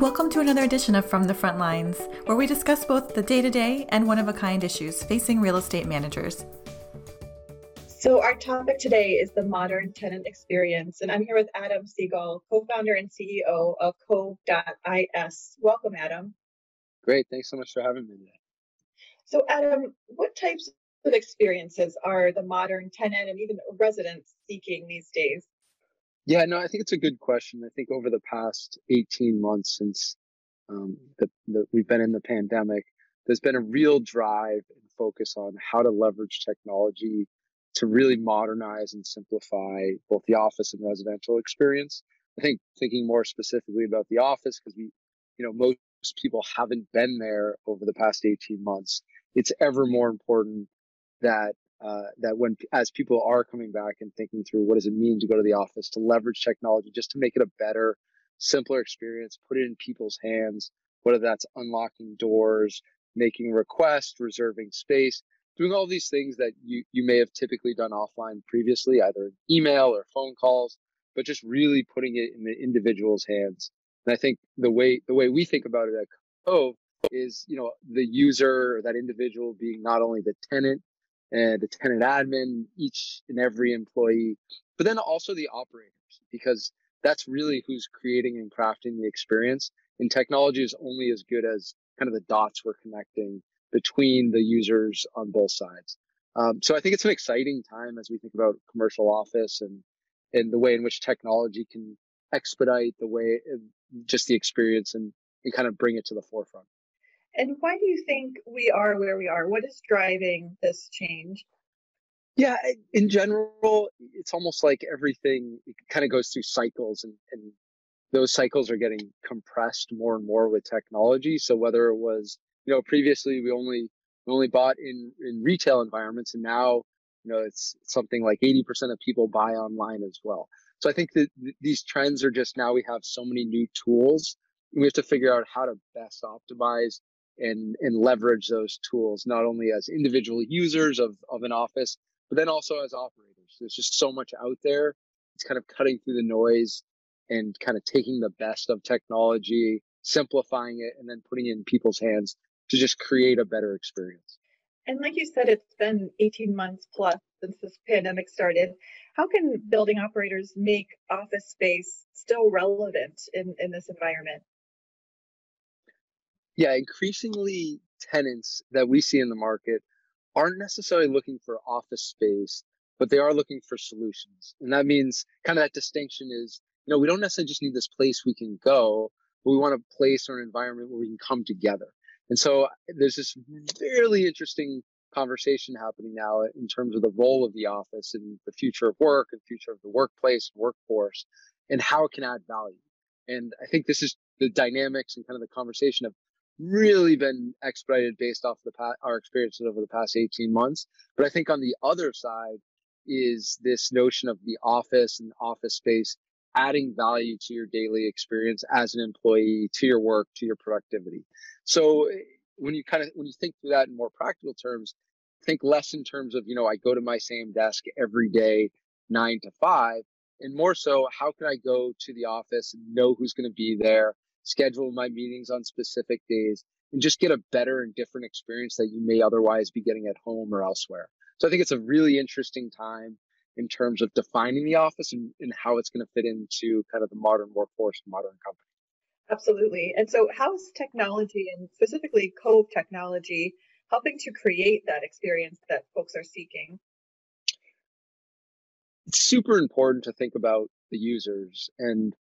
Welcome to another edition of From the Front Lines, where we discuss both the day to day and one of a kind issues facing real estate managers. So, our topic today is the modern tenant experience, and I'm here with Adam Siegel, co founder and CEO of Cove.is. Welcome, Adam. Great. Thanks so much for having me today. So, Adam, what types of experiences are the modern tenant and even residents seeking these days? Yeah, no, I think it's a good question. I think over the past 18 months since um, the, we've been in the pandemic, there's been a real drive and focus on how to leverage technology to really modernize and simplify both the office and residential experience. I think thinking more specifically about the office, because we, you know, most people haven't been there over the past 18 months. It's ever more important that uh, that when as people are coming back and thinking through what does it mean to go to the office to leverage technology just to make it a better simpler experience put it in people's hands whether that's unlocking doors making requests reserving space doing all these things that you you may have typically done offline previously either email or phone calls but just really putting it in the individual's hands. And i think the way the way we think about it at cove is you know the user or that individual being not only the tenant and the tenant admin, each and every employee, but then also the operators, because that's really who's creating and crafting the experience. And technology is only as good as kind of the dots we're connecting between the users on both sides. Um, so I think it's an exciting time as we think about commercial office and and the way in which technology can expedite the way just the experience and, and kind of bring it to the forefront. And why do you think we are where we are? What is driving this change? Yeah, in general, it's almost like everything kind of goes through cycles and, and those cycles are getting compressed more and more with technology. So whether it was, you know, previously we only we only bought in in retail environments and now, you know, it's something like 80% of people buy online as well. So I think that these trends are just now we have so many new tools. We have to figure out how to best optimize and and leverage those tools not only as individual users of of an office but then also as operators. There's just so much out there. It's kind of cutting through the noise and kind of taking the best of technology simplifying it and then putting it in people's hands to just create a better experience. And like you said it's been 18 months plus since this pandemic started. How can building operators make office space still relevant in, in this environment yeah, increasingly tenants that we see in the market aren't necessarily looking for office space, but they are looking for solutions. And that means kind of that distinction is, you know, we don't necessarily just need this place we can go, but we want a place or an environment where we can come together. And so there's this really interesting conversation happening now in terms of the role of the office and the future of work and future of the workplace, workforce, and how it can add value. And I think this is the dynamics and kind of the conversation of really been expedited based off the past, our experiences over the past 18 months. But I think on the other side is this notion of the office and office space adding value to your daily experience as an employee, to your work, to your productivity. So when you kind of when you think through that in more practical terms, think less in terms of, you know, I go to my same desk every day, nine to five, and more so, how can I go to the office and know who's going to be there? Schedule my meetings on specific days, and just get a better and different experience that you may otherwise be getting at home or elsewhere. So I think it's a really interesting time in terms of defining the office and, and how it's going to fit into kind of the modern workforce, modern company. Absolutely. And so, how's technology and specifically Cove technology helping to create that experience that folks are seeking? It's super important to think about the users. And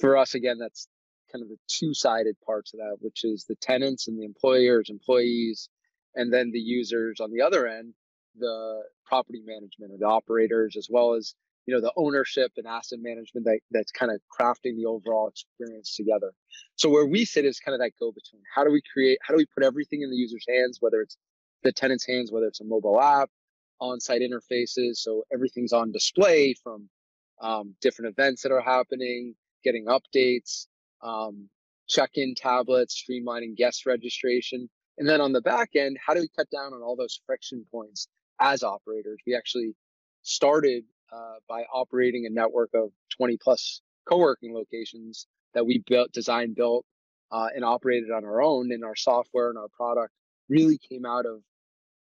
for us, again, that's kind of the two-sided parts of that, which is the tenants and the employers, employees, and then the users on the other end, the property management or the operators, as well as you know the ownership and asset management that, that's kind of crafting the overall experience together. So where we sit is kind of that go-between. How do we create? How do we put everything in the user's hands, whether it's the tenant's hands, whether it's a mobile app, on-site interfaces, so everything's on display from um, different events that are happening, getting updates, um, check-in tablets, streamlining guest registration. And then on the back end, how do we cut down on all those friction points as operators? We actually started uh, by operating a network of 20 plus co-working locations that we built, designed, built, uh, and operated on our own and our software and our product really came out of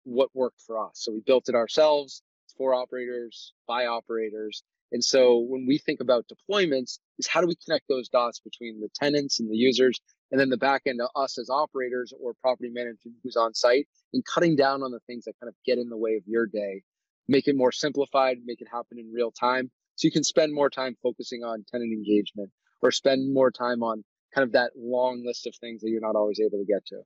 what worked for us. So we built it ourselves for operators, by operators. And so when we think about deployments, is how do we connect those dots between the tenants and the users, and then the back end of us as operators or property management who's on site, and cutting down on the things that kind of get in the way of your day, make it more simplified, make it happen in real time, so you can spend more time focusing on tenant engagement or spend more time on kind of that long list of things that you're not always able to get to.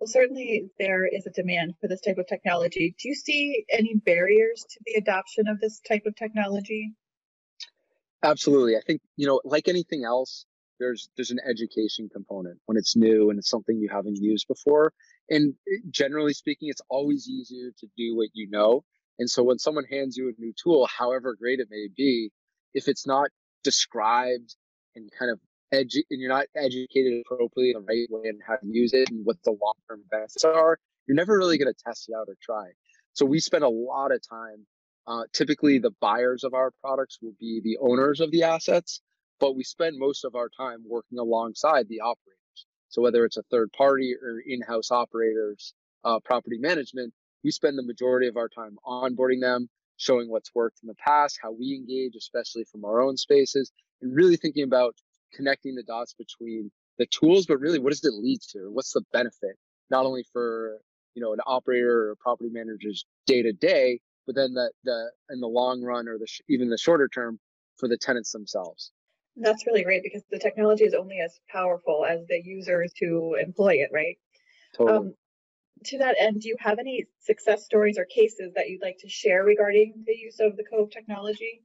Well, certainly there is a demand for this type of technology. Do you see any barriers to the adoption of this type of technology? Absolutely. I think, you know, like anything else, there's there's an education component when it's new and it's something you haven't used before. And eh, generally speaking, it's always easier to do what you know. And so when someone hands you a new tool, however great it may be, if it's not described and kind of edu- and you're not educated appropriately the right way and how to use it and what the long term benefits are, you're never really going to test it out or try. So we spend a lot of time. Uh, typically, the buyers of our products will be the owners of the assets, but we spend most of our time working alongside the operators. So whether it's a third party or in-house operators, uh, property management, we spend the majority of our time onboarding them, showing what's worked in the past, how we engage, especially from our own spaces, and really thinking about connecting the dots between the tools, but really what does it lead to? What's the benefit, not only for you know an operator or property manager's day to day, but then the the in the long run or the sh- even the shorter term for the tenants themselves. That's really great because the technology is only as powerful as the users who employ it, right? Totally. Um, to that end, do you have any success stories or cases that you'd like to share regarding the use of the Cove technology?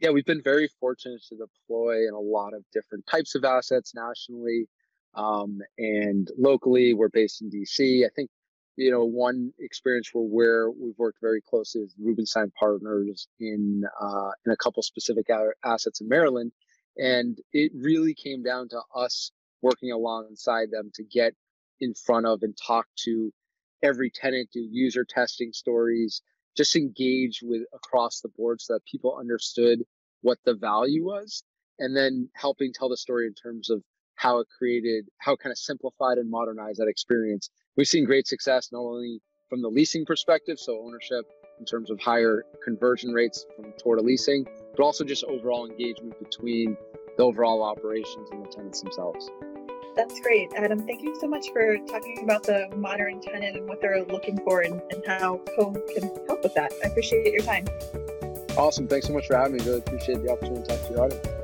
Yeah, we've been very fortunate to deploy in a lot of different types of assets nationally um, and locally. We're based in DC. I think, you know, one experience where, where we've worked very closely with Rubenstein Partners in uh, in a couple specific assets in Maryland, and it really came down to us working alongside them to get in front of and talk to every tenant, do user testing stories, just engage with across the board so that people understood what the value was and then helping tell the story in terms of how it created how it kind of simplified and modernized that experience we've seen great success not only from the leasing perspective so ownership in terms of higher conversion rates from tour to leasing but also just overall engagement between the overall operations and the tenants themselves that's great. Adam, thank you so much for talking about the modern tenant and what they're looking for and, and how Cove can help with that. I appreciate your time. Awesome. Thanks so much for having me. Really appreciate the opportunity to talk to your audience.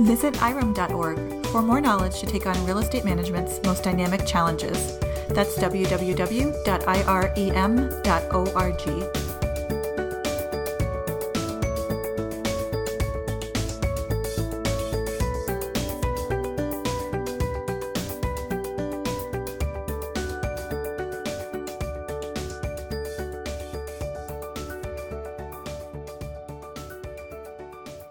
Visit irem.org for more knowledge to take on real estate management's most dynamic challenges. That's www.irem.org.